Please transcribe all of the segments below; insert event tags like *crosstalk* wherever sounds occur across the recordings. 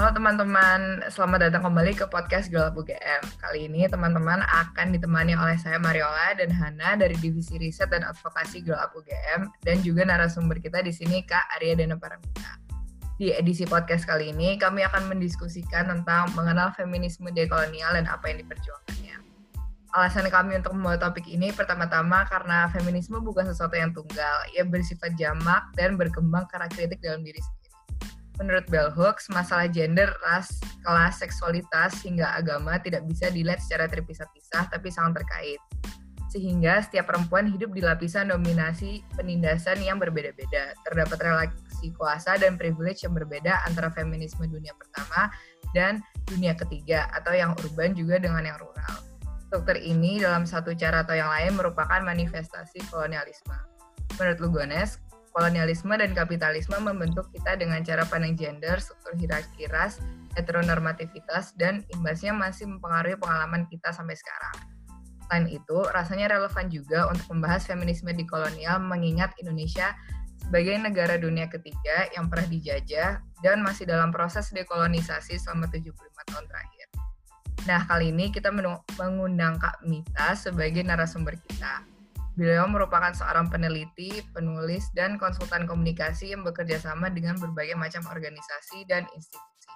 Halo teman-teman, selamat datang kembali ke podcast Gelap UGM. Kali ini teman-teman akan ditemani oleh saya Mariola dan Hana dari Divisi Riset dan Advokasi Gelap UGM dan juga narasumber kita di sini Kak Arya Dana Paramita. Di edisi podcast kali ini kami akan mendiskusikan tentang mengenal feminisme dekolonial dan apa yang diperjuangkannya. Alasan kami untuk membawa topik ini pertama-tama karena feminisme bukan sesuatu yang tunggal, ia bersifat jamak dan berkembang karena kritik dalam diri sendiri Menurut Bell Hooks, masalah gender, ras, kelas, seksualitas, hingga agama tidak bisa dilihat secara terpisah-pisah, tapi sangat terkait. Sehingga setiap perempuan hidup di lapisan dominasi penindasan yang berbeda-beda. Terdapat relasi kuasa dan privilege yang berbeda antara feminisme dunia pertama dan dunia ketiga, atau yang urban juga dengan yang rural. Struktur ini dalam satu cara atau yang lain merupakan manifestasi kolonialisme. Menurut Lugones, kolonialisme dan kapitalisme membentuk kita dengan cara pandang gender, struktur hierarki ras, heteronormativitas, dan imbasnya masih mempengaruhi pengalaman kita sampai sekarang. Selain itu, rasanya relevan juga untuk membahas feminisme di kolonial mengingat Indonesia sebagai negara dunia ketiga yang pernah dijajah dan masih dalam proses dekolonisasi selama 75 tahun terakhir. Nah, kali ini kita mengundang Kak Mita sebagai narasumber kita. Beliau merupakan seorang peneliti, penulis, dan konsultan komunikasi yang bekerja sama dengan berbagai macam organisasi dan institusi.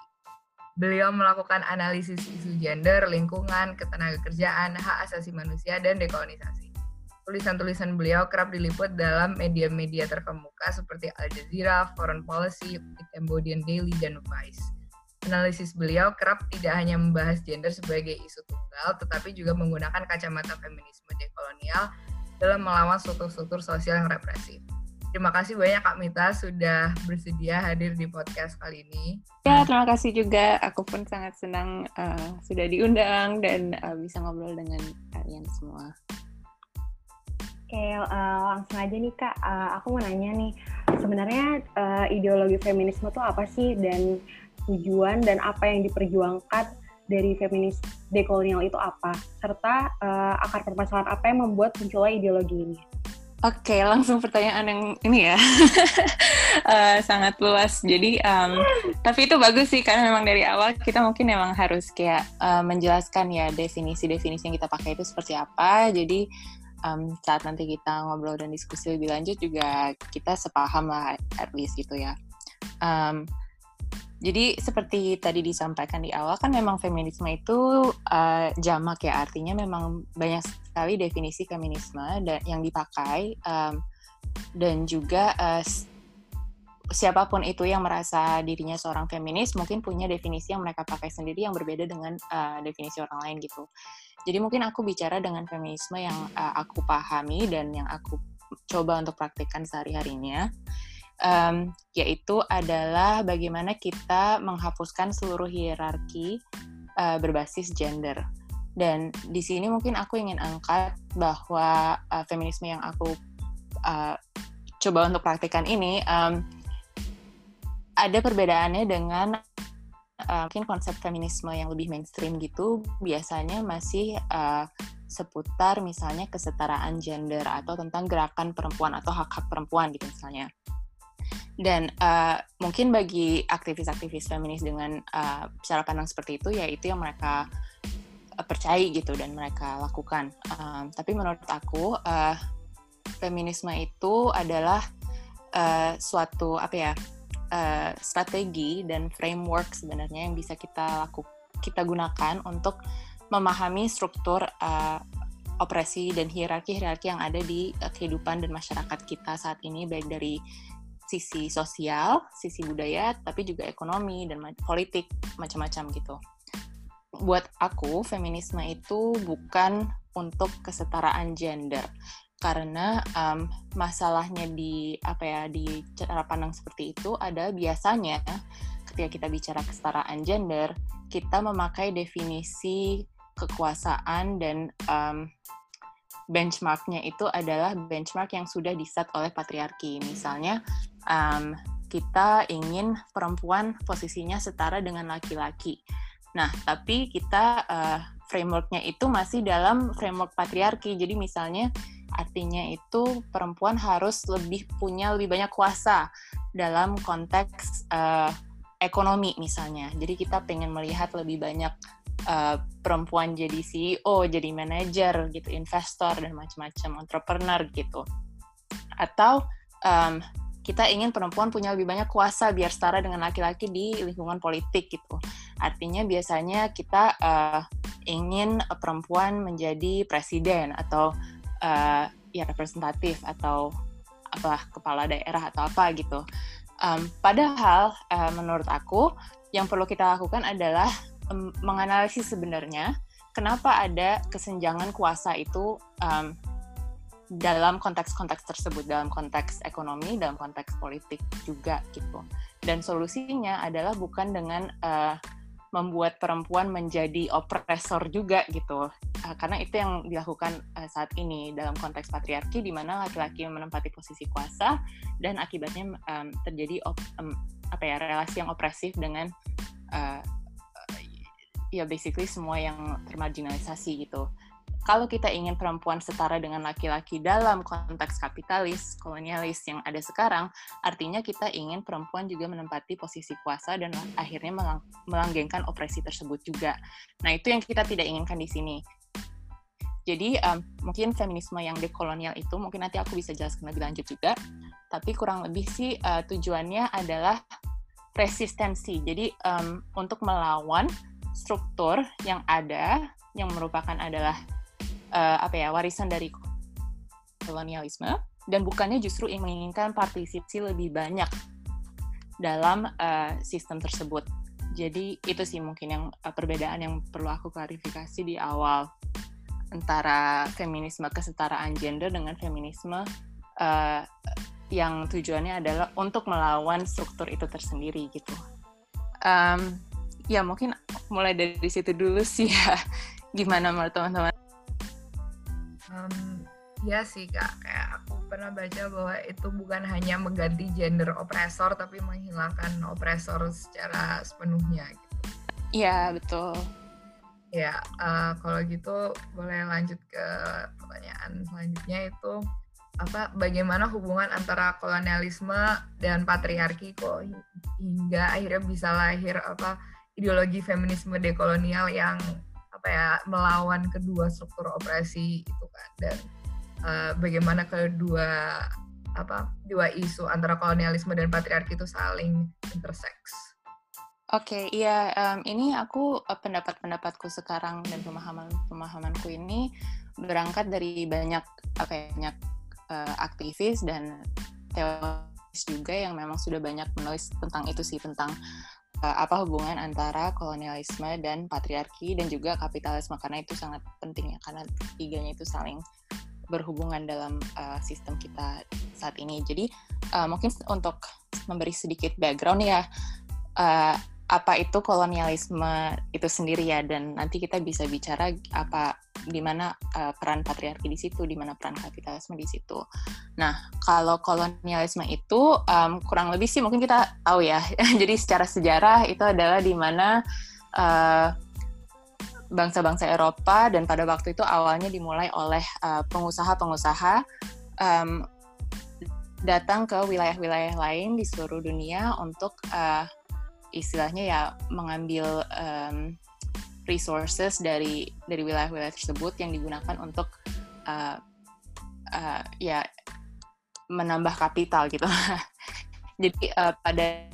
Beliau melakukan analisis isu gender, lingkungan, ketenagakerjaan, hak asasi manusia, dan dekolonisasi. Tulisan-tulisan beliau kerap diliput dalam media-media terkemuka seperti Al Jazeera, Foreign Policy, The Cambodian Daily, dan Vice. Analisis beliau kerap tidak hanya membahas gender sebagai isu tunggal, tetapi juga menggunakan kacamata feminisme dekolonial dalam melawan struktur-struktur sosial yang represif. Terima kasih banyak Kak Mita sudah bersedia hadir di podcast kali ini. Ya, terima kasih juga. Aku pun sangat senang uh, sudah diundang dan uh, bisa ngobrol dengan kalian semua. Oke, uh, langsung aja nih Kak. Uh, aku mau nanya nih, sebenarnya uh, ideologi feminisme itu apa sih dan tujuan dan apa yang diperjuangkan dari feminis dekolonial itu apa, serta uh, akar permasalahan apa yang membuat munculnya ideologi ini. Oke, langsung pertanyaan yang ini ya, uh, *laughs* sangat luas. Jadi, um, tapi itu bagus sih karena memang dari awal kita mungkin memang harus kayak uh, menjelaskan ya definisi-definisi yang kita pakai itu seperti apa. Jadi um, saat nanti kita ngobrol dan diskusi lebih lanjut juga kita sepaham lah at least gitu ya. Um, jadi seperti tadi disampaikan di awal kan memang feminisme itu uh, jamak ya artinya memang banyak sekali definisi feminisme dan yang dipakai um, dan juga uh, siapa pun itu yang merasa dirinya seorang feminis mungkin punya definisi yang mereka pakai sendiri yang berbeda dengan uh, definisi orang lain gitu. Jadi mungkin aku bicara dengan feminisme yang uh, aku pahami dan yang aku coba untuk praktekkan sehari-harinya um, yaitu adalah bagaimana kita menghapuskan seluruh hierarki uh, berbasis gender. Dan di sini mungkin aku ingin angkat bahwa uh, feminisme yang aku uh, coba untuk praktekkan ini um, ada perbedaannya dengan uh, mungkin konsep feminisme yang lebih mainstream gitu biasanya masih uh, seputar misalnya kesetaraan gender atau tentang gerakan perempuan atau hak-hak perempuan gitu misalnya. Dan uh, mungkin bagi aktivis-aktivis feminis dengan uh, cara pandang seperti itu, ya itu yang mereka uh, percaya gitu dan mereka lakukan. Um, tapi menurut aku, uh, feminisme itu adalah uh, suatu apa ya uh, strategi dan framework sebenarnya yang bisa kita lakukan kita gunakan untuk memahami struktur uh, opresi dan hierarki-hierarki yang ada di kehidupan dan masyarakat kita saat ini baik dari sisi sosial, sisi budaya, tapi juga ekonomi dan politik macam-macam gitu. Buat aku, feminisme itu bukan untuk kesetaraan gender, karena um, masalahnya di apa ya di cara pandang seperti itu ada biasanya ketika kita bicara kesetaraan gender, kita memakai definisi kekuasaan dan um, benchmarknya itu adalah benchmark yang sudah diset oleh patriarki. Misalnya, um, kita ingin perempuan posisinya setara dengan laki-laki. Nah, tapi kita uh, frameworknya itu masih dalam framework patriarki. Jadi misalnya artinya itu perempuan harus lebih punya lebih banyak kuasa dalam konteks uh, ekonomi misalnya. Jadi kita pengen melihat lebih banyak uh, perempuan jadi CEO, jadi manajer gitu, investor dan macam-macam entrepreneur gitu. Atau um, kita ingin perempuan punya lebih banyak kuasa biar setara dengan laki-laki di lingkungan politik gitu. Artinya biasanya kita uh, ingin perempuan menjadi presiden atau uh, ya representatif atau apa kepala daerah atau apa gitu. Um, padahal uh, menurut aku yang perlu kita lakukan adalah um, menganalisis sebenarnya kenapa ada kesenjangan kuasa itu um, dalam konteks-konteks tersebut, dalam konteks ekonomi, dalam konteks politik juga gitu. Dan solusinya adalah bukan dengan uh, membuat perempuan menjadi opresor juga gitu, uh, karena itu yang dilakukan uh, saat ini dalam konteks patriarki, di mana laki-laki menempati posisi kuasa dan akibatnya um, terjadi op, um, apa ya relasi yang opresif dengan uh, ya basically semua yang termarginalisasi gitu kalau kita ingin perempuan setara dengan laki-laki dalam konteks kapitalis, kolonialis yang ada sekarang, artinya kita ingin perempuan juga menempati posisi kuasa dan akhirnya melang melanggengkan opresi tersebut juga. Nah, itu yang kita tidak inginkan di sini. Jadi, um, mungkin feminisme yang dekolonial itu, mungkin nanti aku bisa jelaskan lebih lanjut juga, tapi kurang lebih sih uh, tujuannya adalah resistensi. Jadi, um, untuk melawan struktur yang ada, yang merupakan adalah uh, apa ya warisan dari kolonialisme dan bukannya justru menginginkan partisipasi lebih banyak dalam uh, sistem tersebut. Jadi itu sih mungkin yang uh, perbedaan yang perlu aku klarifikasi di awal antara feminisme kesetaraan gender dengan feminisme uh, yang tujuannya adalah untuk melawan struktur itu tersendiri gitu. Um, ya mungkin mulai dari situ dulu sih ya. *laughs* Gimana menurut teman-teman? Um, ya sih kak, kayak aku pernah baca bahwa itu bukan hanya mengganti gender opresor tapi menghilangkan opresor secara sepenuhnya gitu. Iya betul. Ya, uh, kalau gitu boleh lanjut ke pertanyaan selanjutnya itu apa bagaimana hubungan antara kolonialisme dan patriarki kok hingga akhirnya bisa lahir apa ideologi feminisme dekolonial yang apa ya melawan kedua struktur opresi itu kan dan uh, bagaimana kedua apa dua isu antara kolonialisme dan patriarki itu saling interseks. Oke, okay, iya um, ini aku uh, pendapat-pendapatku sekarang dan pemahaman-pemahamanku ini berangkat dari banyak apa ya, banyak uh, aktivis dan teoris juga yang memang sudah banyak menulis tentang itu sih tentang apa hubungan antara kolonialisme dan patriarki dan juga kapitalisme karena itu sangat penting ya karena tiganya itu saling berhubungan dalam uh, sistem kita saat ini. Jadi uh, mungkin untuk memberi sedikit background ya uh, apa itu kolonialisme itu sendiri ya dan nanti kita bisa bicara apa di mana uh, peran patriarki di situ, di mana peran kapitalisme di situ. Nah, kalau kolonialisme itu um, kurang lebih sih mungkin kita tahu ya. *laughs* Jadi secara sejarah itu adalah di mana uh, bangsa-bangsa Eropa dan pada waktu itu awalnya dimulai oleh pengusaha-pengusaha uh, um, datang ke wilayah-wilayah lain di seluruh dunia untuk uh, istilahnya ya mengambil um, resources dari dari wilayah-wilayah tersebut yang digunakan untuk uh, uh, ya menambah kapital gitu. *laughs* Jadi uh, pada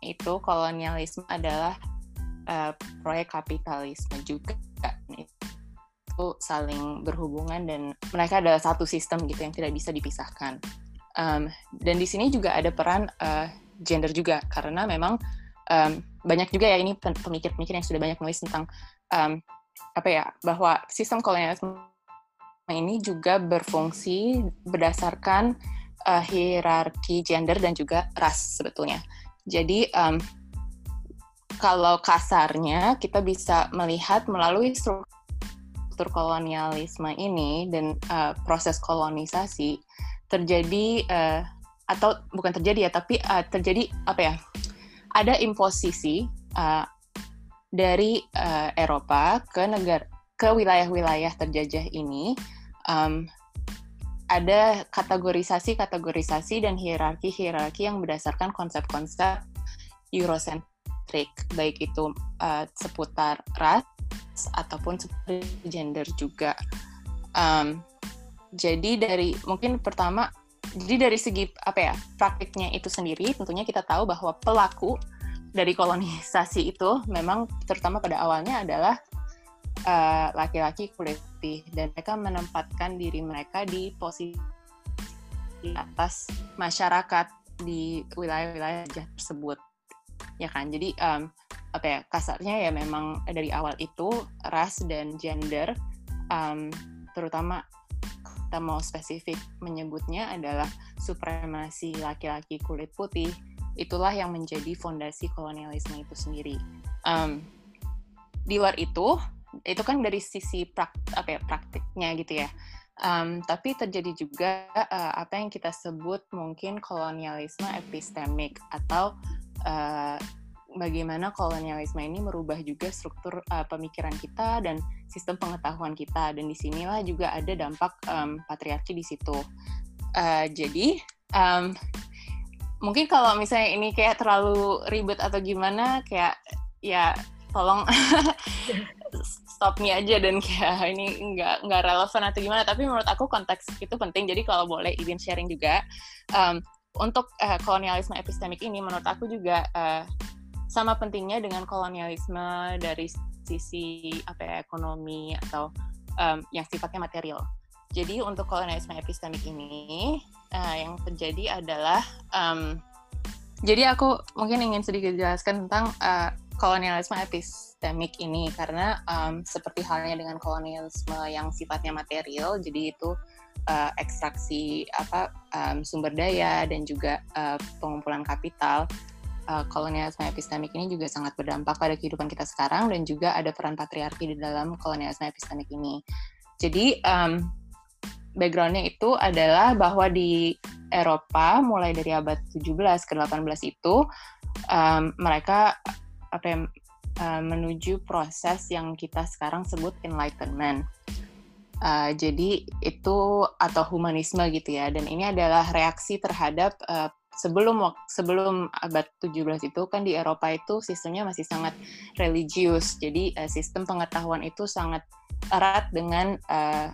itu kolonialisme adalah uh, proyek kapitalisme juga itu saling berhubungan dan mereka adalah satu sistem gitu yang tidak bisa dipisahkan. Um, dan di sini juga ada peran uh, gender juga karena memang um, banyak juga ya ini pemikir-pemikir yang sudah banyak nulis tentang um, apa ya bahwa sistem kolonialisme ini juga berfungsi berdasarkan uh, hierarki gender dan juga ras sebetulnya. Jadi um, kalau kasarnya kita bisa melihat melalui struktur kolonialisme ini dan uh, proses kolonisasi terjadi uh, atau bukan terjadi ya tapi uh, terjadi apa ya ada imposisi uh, dari uh, Eropa ke negara ke wilayah-wilayah terjajah ini um, ada kategorisasi-kategorisasi dan hierarki-hierarki yang berdasarkan konsep-konsep Eurocentric, baik itu uh, seputar ras ataupun seputar gender juga. Um, jadi dari mungkin pertama, jadi dari segi apa ya praktiknya itu sendiri, tentunya kita tahu bahwa pelaku dari kolonisasi itu memang terutama pada awalnya adalah uh, laki-laki kulit putih. Dan mereka menempatkan diri mereka di posisi atas masyarakat di wilayah-wilayah tersebut. Ya kan? Jadi um, apa ya kasarnya ya memang dari awal itu ras dan gender um, terutama kita mau spesifik menyebutnya adalah supremasi laki-laki kulit putih itulah yang menjadi fondasi kolonialisme itu sendiri. Um, di luar itu itu kan dari sisi prak, apa ya praktiknya gitu ya. Um, tapi terjadi juga uh, apa yang kita sebut mungkin kolonialisme epistemik atau uh, bagaimana kolonialisme ini merubah juga struktur uh, pemikiran kita dan sistem pengetahuan kita. Dan di sinilah juga ada dampak um, patriarki di situ. Uh, jadi um, mungkin kalau misalnya ini kayak terlalu ribet atau gimana kayak ya tolong *laughs* stop me aja dan kayak *laughs* ini nggak nggak relevan atau gimana. Tapi menurut aku konteks itu penting. Jadi kalau boleh izin sharing juga um, untuk uh, kolonialisme epistemik ini menurut aku juga uh, sama pentingnya dengan kolonialisme dari sisi apa ya, ekonomi atau um, yang sifatnya material. Jadi untuk kolonialisme epistemik ini uh, yang terjadi adalah um, jadi aku mungkin ingin sedikit jelaskan tentang uh, kolonialisme epistemik ini. Karena um, seperti halnya dengan kolonialisme yang sifatnya material jadi itu uh, ekstraksi apa um, sumber daya dan juga uh, pengumpulan kapital uh, kolonialisme epistemik ini juga sangat berdampak pada kehidupan kita sekarang dan juga ada peran patriarki di dalam kolonialisme epistemik ini jadi um, backgroundnya itu adalah bahwa di Eropa mulai dari abad 17 ke 18 itu um, mereka apa ya, uh, menuju proses yang kita sekarang sebut enlightenment. Uh, jadi itu atau humanisme gitu ya dan ini adalah reaksi terhadap uh, sebelum sebelum abad 17 itu kan di Eropa itu sistemnya masih sangat religius. Jadi uh, sistem pengetahuan itu sangat erat dengan uh,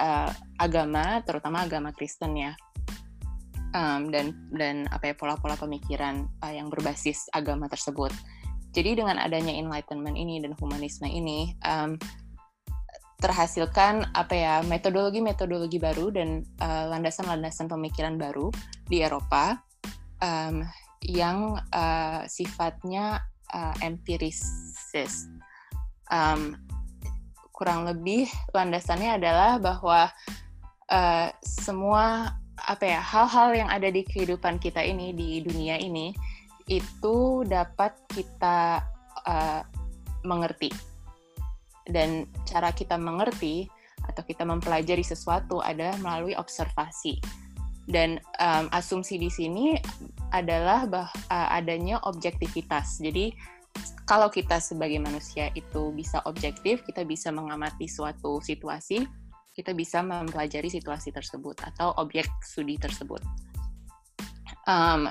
uh, agama terutama agama Kristen ya. Um, dan dan apa ya pola-pola pemikiran uh, yang berbasis agama tersebut. Jadi dengan adanya enlightenment ini dan humanisme ini um, terhasilkan apa ya metodologi-metodologi baru dan uh, landasan-landasan pemikiran baru di Eropa um, yang uh, sifatnya uh, empirisis. Um, kurang lebih landasannya adalah bahwa uh, semua apa ya hal-hal yang ada di kehidupan kita ini di dunia ini itu dapat kita uh, mengerti. Dan cara kita mengerti atau kita mempelajari sesuatu adalah melalui observasi. Dan um, asumsi di sini adalah bah, uh, adanya objektivitas. Jadi kalau kita sebagai manusia itu bisa objektif, kita bisa mengamati suatu situasi, kita bisa mempelajari situasi tersebut atau objek studi tersebut. Um,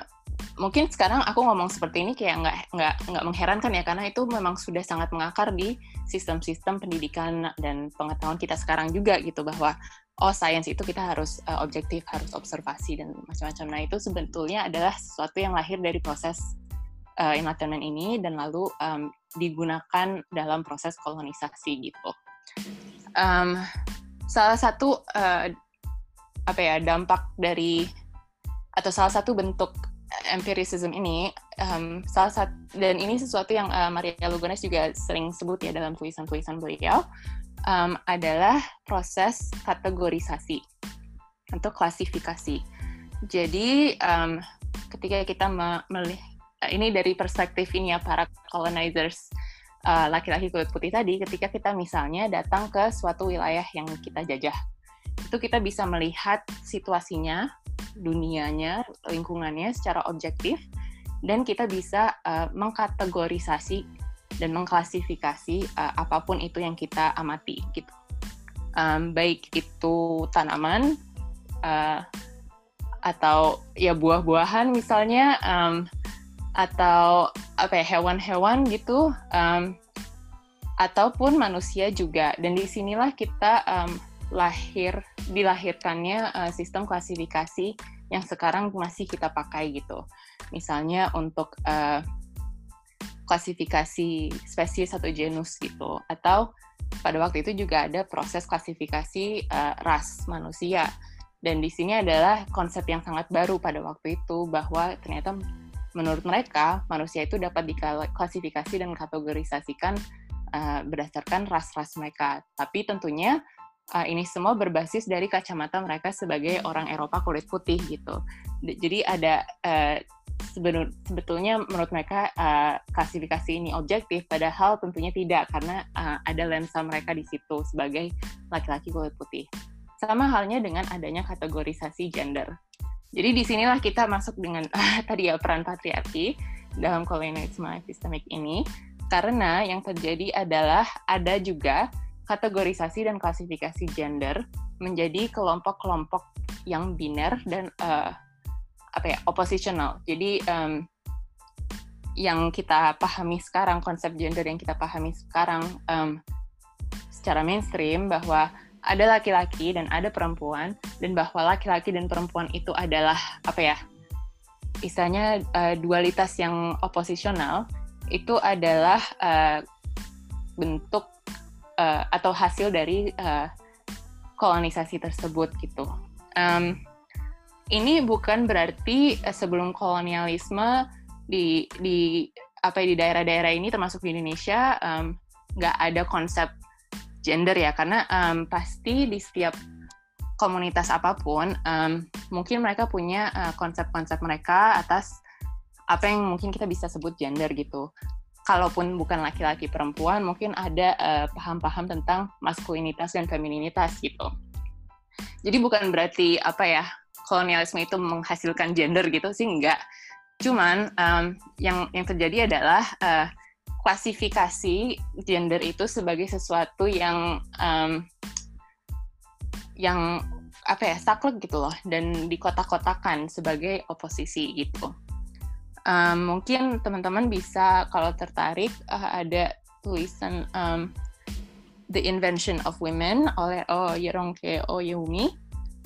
mungkin sekarang aku ngomong seperti ini kayak nggak nggak nggak mengherankan ya karena itu memang sudah sangat mengakar di sistem-sistem pendidikan dan pengetahuan kita sekarang juga gitu bahwa oh sains itu kita harus uh, objektif harus observasi dan macam-macam. Nah itu sebetulnya adalah sesuatu yang lahir dari proses uh, enlightenment ini dan lalu um, digunakan dalam proses kolonisasi gitu. Um, salah satu uh, apa ya dampak dari atau salah satu bentuk empiricism ini um, salah satu dan ini sesuatu yang uh, Maria Lugones juga sering sebut ya dalam tulisan-tulisan beliau um, adalah proses kategorisasi atau klasifikasi. Jadi um, ketika kita melihat ini dari perspektif ini ya para colonizers uh, laki-laki kulit putih tadi, ketika kita misalnya datang ke suatu wilayah yang kita jajah, itu kita bisa melihat situasinya dunianya, lingkungannya secara objektif dan kita bisa uh, mengkategorisasi dan mengklasifikasi uh, apa pun itu yang kita amati gitu. Um, baik itu tanaman uh, atau ya buah-buahan misalnya um, atau apa ya hewan-hewan gitu um, ataupun manusia juga dan di sinilah kita um, lahir dilahirkannya uh, sistem klasifikasi yang sekarang masih kita pakai gitu. Misalnya untuk uh, klasifikasi spesies atau genus gitu. Atau pada waktu itu juga ada proses klasifikasi uh, ras manusia. Dan di sini adalah konsep yang sangat baru pada waktu itu bahwa ternyata menurut mereka manusia itu dapat diklasifikasi dan kategorisasikan uh, berdasarkan ras-ras mereka. Tapi tentunya uh, ini semua berbasis dari kacamata mereka sebagai orang Eropa kulit putih gitu. Jadi ada uh, sebetulnya menurut mereka uh, klasifikasi ini objektif, padahal tentunya tidak karena uh, ada lensa mereka di situ sebagai laki-laki kulit putih. Sama halnya dengan adanya kategorisasi gender. Jadi di sinilah kita masuk dengan uh, *laughs* tadi ya peran patriarki dalam kolonialisme epistemik ini, karena yang terjadi adalah ada juga kategorisasi dan klasifikasi gender menjadi kelompok-kelompok yang biner dan uh, apa ya oppositional. Jadi um, yang kita pahami sekarang konsep gender yang kita pahami sekarang um, secara mainstream bahwa ada laki-laki dan ada perempuan dan bahwa laki-laki dan perempuan itu adalah apa ya istilahnya uh, dualitas yang oposisional itu adalah uh, bentuk uh, atau hasil dari uh, kolonisasi tersebut gitu. Um, ini bukan berarti uh, sebelum kolonialisme di di apa ya, di daerah-daerah ini termasuk di Indonesia nggak um, ada konsep gender ya karena um, pasti di setiap komunitas apa pun um, mungkin mereka punya konsep-konsep uh, mereka atas apa yang mungkin kita bisa sebut gender gitu. Kalaupun bukan laki-laki perempuan, mungkin ada uh, paham-paham uh, tentang maskulinitas dan femininitas gitu. Jadi bukan berarti apa ya kolonialisme itu menghasilkan gender gitu sih enggak. Cuman um, yang yang terjadi adalah uh, klasifikasi gender itu sebagai sesuatu yang um, yang apa ya saklek gitu loh dan dikotak-kotakan sebagai oposisi gitu. Um, mungkin teman-teman bisa kalau tertarik uh, ada tulisan um, The Invention of Women oleh Oh Yeronke Oyumi.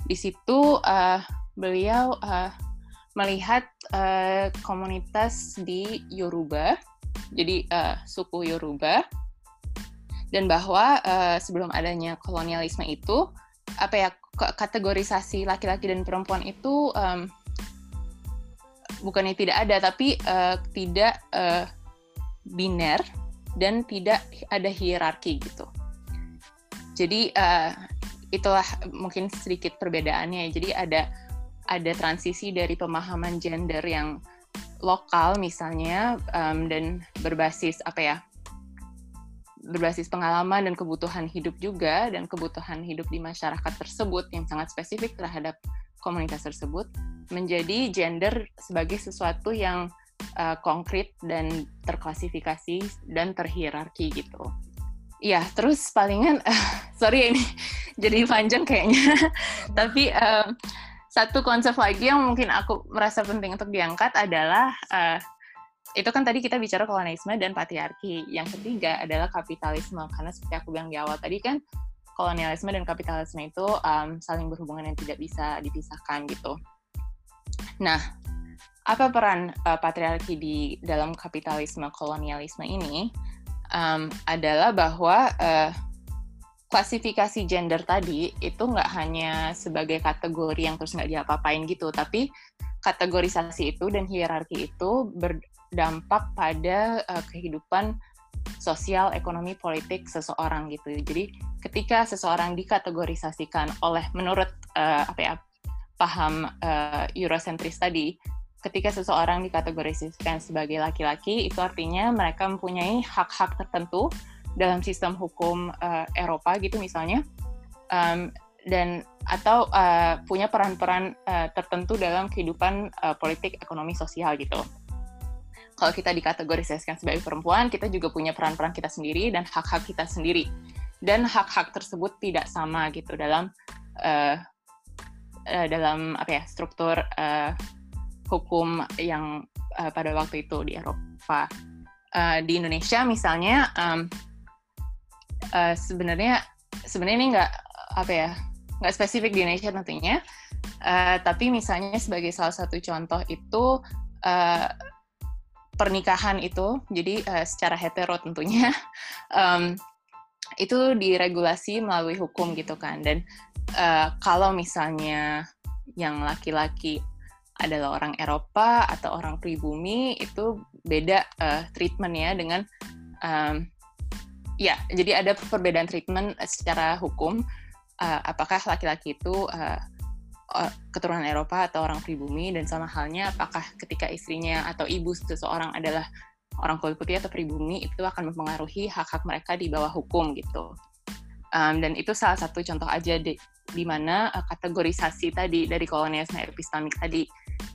Di situ uh, beliau uh, melihat uh, komunitas di Yoruba jadi uh, suku Yoruba dan bahwa uh, sebelum adanya kolonialisme itu apa ya kategorisasi laki-laki dan perempuan itu um, bukannya tidak ada tapi uh, tidak uh, biner dan tidak ada hierarki gitu. Jadi uh, itulah mungkin sedikit perbedaannya. Jadi ada ada transisi dari pemahaman gender yang lokal misalnya um, dan berbasis apa ya berbasis pengalaman dan kebutuhan hidup juga dan kebutuhan hidup di masyarakat tersebut yang sangat spesifik terhadap komunitas tersebut menjadi gender sebagai sesuatu yang uh, konkret dan terklasifikasi dan terhierarki gitu. Iya, terus palingan uh, *laughs* sorry ini *laughs* jadi panjang kayaknya. *laughs* Tapi uh, satu konsep lagi yang mungkin aku merasa penting untuk diangkat adalah uh, itu kan tadi kita bicara kolonialisme dan patriarki. Yang ketiga adalah kapitalisme karena seperti aku bilang di awal tadi kan kolonialisme dan kapitalisme itu um, saling berhubungan yang tidak bisa dipisahkan gitu. Nah, apa peran uh, patriarki di dalam kapitalisme kolonialisme ini? Um, adalah bahwa uh, klasifikasi gender tadi itu nggak hanya sebagai kategori yang terus nggak diapa-apain gitu, tapi kategorisasi itu dan hierarki itu berdampak pada uh, kehidupan sosial, ekonomi, politik seseorang gitu. Jadi ketika seseorang dikategorisasikan oleh menurut uh, apa ya paham uh, Eurocentris tadi, ketika seseorang dikategorisasikan sebagai laki-laki itu artinya mereka mempunyai hak-hak tertentu dalam sistem hukum uh, Eropa gitu misalnya um, dan atau uh, punya peran-peran uh, tertentu dalam kehidupan uh, politik ekonomi sosial gitu. Kalau kita dikategorisasikan sebagai perempuan, kita juga punya peran-peran kita sendiri dan hak-hak kita sendiri. Dan hak-hak tersebut tidak sama gitu dalam uh, uh, dalam apa ya struktur uh, hukum yang uh, pada waktu itu di Eropa. Uh, di Indonesia misalnya um, uh, sebenarnya sebenarnya ini nggak apa ya nggak spesifik di Indonesia tentunya, uh, tapi misalnya sebagai salah satu contoh itu uh, pernikahan itu jadi uh, secara hetero tentunya *laughs* um, itu diregulasi melalui hukum gitu kan. Dan uh, kalau misalnya yang laki-laki adalah orang Eropa atau orang pribumi itu beda uh, treatmentnya dengan um, ya jadi ada perbedaan treatment secara hukum uh, apakah laki-laki itu uh, keturunan Eropa atau orang pribumi dan sama halnya apakah ketika istrinya atau ibu seseorang adalah orang kulit putih atau pribumi itu akan mempengaruhi hak-hak mereka di bawah hukum gitu um, dan itu salah satu contoh aja di, di mana uh, kategorisasi tadi dari kolonialisme epistemik tadi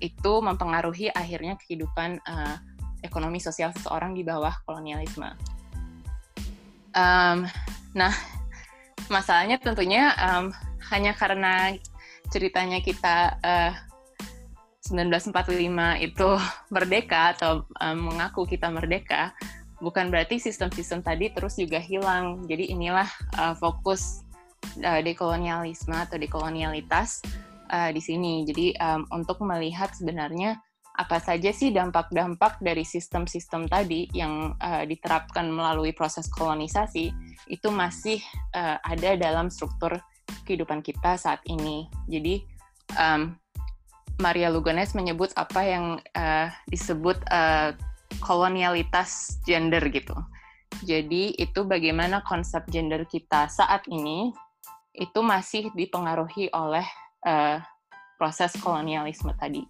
itu mempengaruhi akhirnya kehidupan uh, ekonomi sosial seseorang di bawah kolonialisme. Um, nah, masalahnya tentunya um, hanya karena ceritanya kita uh, 1945 itu *laughs* merdeka atau um, mengaku kita merdeka, bukan berarti sistem-sistem tadi terus juga hilang. Jadi inilah uh, fokus uh, dekolonialisme atau dekolonialitas uh, di sini. Jadi um, untuk melihat sebenarnya apa saja sih dampak-dampak dari sistem-sistem tadi yang uh, diterapkan melalui proses kolonisasi itu masih uh, ada dalam struktur kehidupan kita saat ini. Jadi um, Maria Lugones menyebut apa yang uh, disebut uh, kolonialitas gender gitu. Jadi itu bagaimana konsep gender kita saat ini itu masih dipengaruhi oleh uh, proses kolonialisme tadi.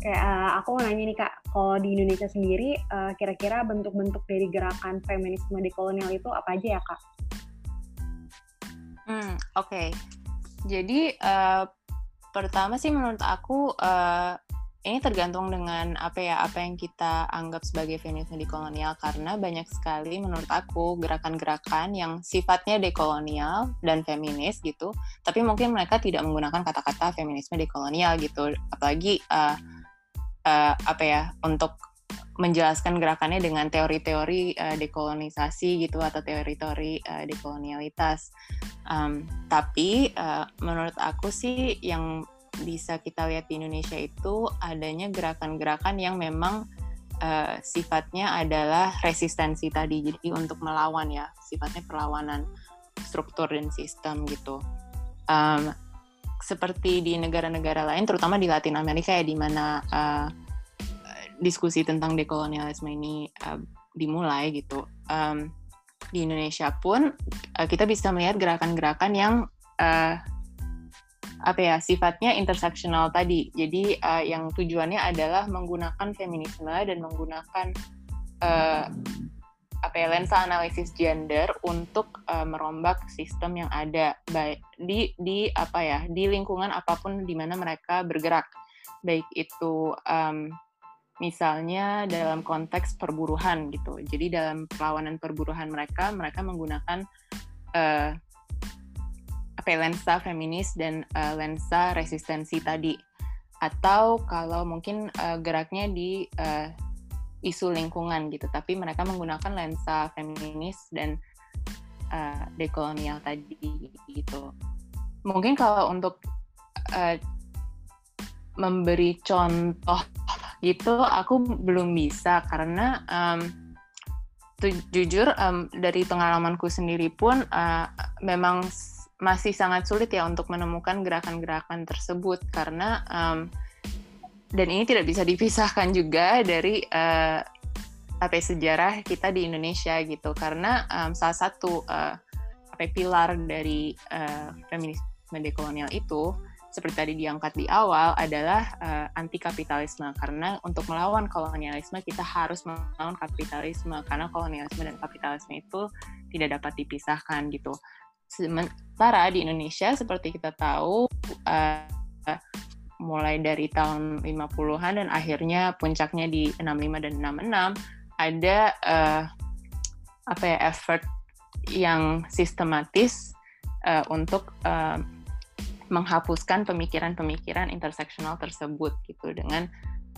Oke, uh, aku mau nanya nih kak, kalau di Indonesia sendiri, uh, kira-kira bentuk-bentuk dari gerakan feminisme dekolonial itu apa aja ya kak? Hmm, oke. Okay. Jadi uh, pertama sih menurut aku uh, ini tergantung dengan apa ya apa yang kita anggap sebagai feminisme dekolonial karena banyak sekali menurut aku gerakan-gerakan yang sifatnya dekolonial dan feminis gitu, tapi mungkin mereka tidak menggunakan kata-kata feminisme dekolonial gitu, apalagi uh, uh, apa ya untuk menjelaskan gerakannya dengan teori-teori uh, dekolonisasi gitu atau teori-teori uh, dekolonialitas. Um, tapi uh, menurut aku sih yang bisa kita lihat di Indonesia itu adanya gerakan-gerakan yang memang uh, sifatnya adalah resistensi tadi. Jadi untuk melawan ya, sifatnya perlawanan struktur dan sistem gitu. Um, seperti di negara-negara lain, terutama di Latin Amerika ya, di mana uh, diskusi tentang dekolonialisme ini uh, dimulai gitu. Um, di Indonesia pun uh, kita bisa melihat gerakan-gerakan yang uh, apa ya sifatnya interseksional tadi. Jadi uh, yang tujuannya adalah menggunakan feminisme dan menggunakan apa ya lensa analisis gender untuk uh, merombak sistem yang ada baik di di apa ya di lingkungan apa pun di mana mereka bergerak. Baik itu um, misalnya dalam konteks perburuhan gitu. Jadi dalam perlawanan perburuhan mereka mereka menggunakan uh, apa ya, lensa feminis dan uh, lensa resistensi tadi. Atau kalau mungkin uh, geraknya di uh, isu lingkungan gitu, tapi mereka menggunakan lensa feminis dan uh, dekolonial tadi gitu. Mungkin kalau untuk uh, memberi contoh gitu, aku belum bisa karena um, tuh, jujur um, dari pengalamanku sendiri pun uh, memang masih sangat sulit ya untuk menemukan gerakan-gerakan tersebut karena um, dan ini tidak bisa dipisahkan juga dari uh, apa ya, sejarah kita di Indonesia gitu. Karena um, salah satu uh, apa ya, pilar dari uh, feminisme dekolonial itu seperti tadi diangkat di awal adalah uh, anti kapitalisme karena untuk melawan kolonialisme kita harus melawan kapitalisme. Karena kolonialisme dan kapitalisme itu tidak dapat dipisahkan gitu. Sementara di Indonesia seperti kita tahu uh, mulai dari tahun 50-an dan akhirnya puncaknya di 65 dan 66 ada uh, apa ya effort yang sistematis uh, untuk uh, menghapuskan pemikiran-pemikiran interseksional tersebut gitu dengan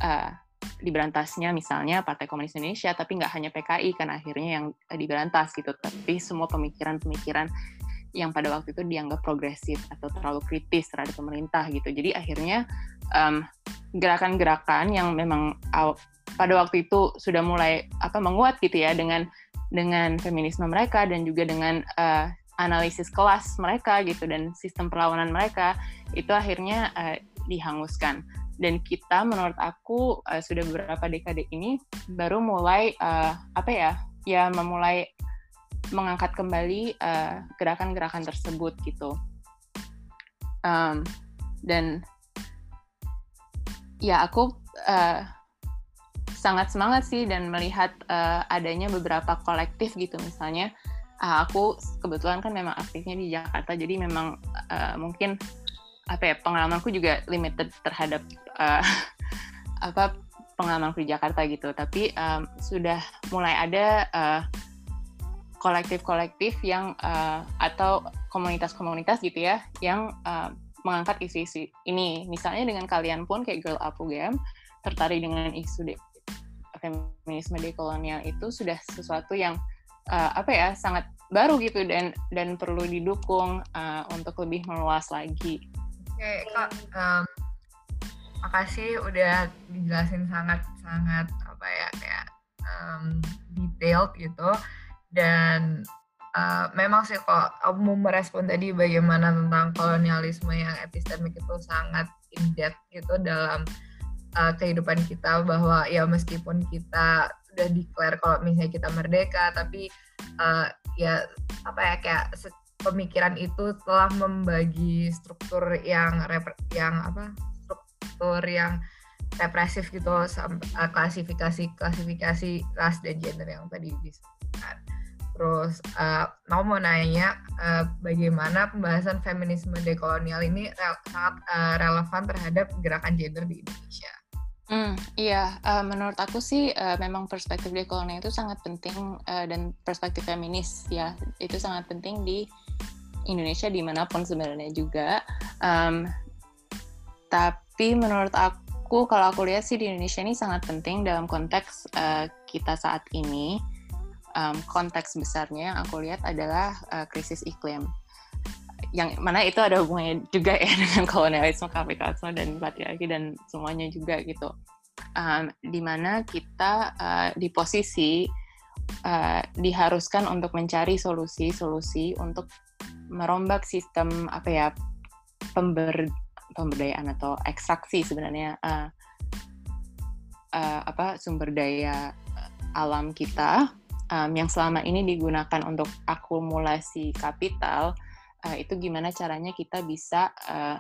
uh, diberantasnya misalnya Partai Komunis Indonesia tapi nggak hanya PKI kan akhirnya yang diberantas gitu tapi semua pemikiran-pemikiran yang pada waktu itu dianggap progresif atau terlalu kritis terhadap pemerintah gitu. Jadi akhirnya gerakan gerakan-gerakan yang memang pada waktu itu sudah mulai apa menguat gitu ya dengan dengan feminisme mereka dan juga dengan uh, analisis kelas mereka gitu dan sistem perlawanan mereka itu akhirnya uh, dihanguskan. Dan kita menurut aku uh, sudah beberapa dekade ini baru mulai uh, apa ya ya memulai mengangkat kembali gerakan-gerakan uh, tersebut gitu. Um, dan ya aku uh, sangat semangat sih dan melihat uh, adanya beberapa kolektif gitu. Misalnya uh, aku kebetulan kan memang aktifnya di Jakarta jadi memang uh, mungkin apa ya pengalamanku juga limited terhadap uh, *laughs* apa pengalamanku di Jakarta gitu. Tapi um, sudah mulai ada kolektif kolektif-kolektif yang uh, atau komunitas-komunitas gitu ya yang uh, mengangkat isu-isu ini misalnya dengan kalian pun kayak Girl Up UGM tertarik dengan isu de feminisme dekolonial itu sudah sesuatu yang uh, apa ya sangat baru gitu dan dan perlu didukung uh, untuk lebih meluas lagi. Oke kak, um, makasih udah dijelasin sangat sangat apa ya kayak um, detailed gitu dan uh, memang sih kok mau merespon tadi bagaimana tentang kolonialisme yang epistemik itu sangat in depth gitu dalam uh, kehidupan kita. Bahwa ya meskipun kita udah declare kalau misalnya kita merdeka tapi uh, ya apa ya kayak pemikiran itu telah membagi struktur yang yang apa struktur yang represif gitu klasifikasi klasifikasi ras dan gender yang tadi disebutkan terus uh, mau mau nanya uh, bagaimana pembahasan feminisme dekolonial ini rel sangat uh, relevan terhadap gerakan gender di Indonesia Hmm, iya, uh, menurut aku sih uh, memang perspektif dekolonial itu sangat penting uh, dan perspektif feminis ya itu sangat penting di Indonesia di mana pun sebenarnya juga. Um, tapi menurut aku kalau aku lihat sih di Indonesia ini sangat penting dalam konteks uh, kita saat ini. Um, konteks besarnya yang aku lihat adalah uh, krisis iklim yang mana itu ada hubungannya juga ya *laughs* dengan kolonialisme, kapitalisme dan patriarki dan semuanya juga gitu. Um, mana kita uh, di posisi uh, diharuskan untuk mencari solusi-solusi untuk merombak sistem apa ya pember pemberdayaan atau ekstraksi sebenarnya uh, uh, apa sumber daya alam kita um, yang selama ini digunakan untuk akumulasi kapital uh, itu gimana caranya kita bisa uh,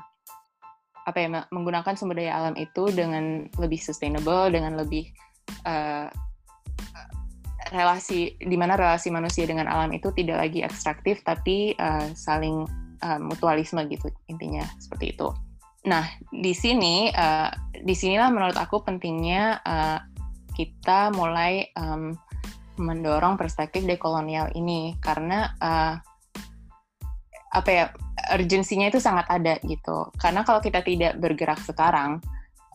apa ya menggunakan sumber daya alam itu dengan lebih sustainable dengan lebih uh, relasi di mana relasi manusia dengan alam itu tidak lagi ekstraktif tapi uh, saling uh, mutualisme gitu intinya seperti itu. Nah di sini uh, di sinilah menurut aku pentingnya uh, kita mulai um, mendorong perspektif dekolonial ini karena uh, apa ya urgensinya itu sangat ada gitu. Karena kalau kita tidak bergerak sekarang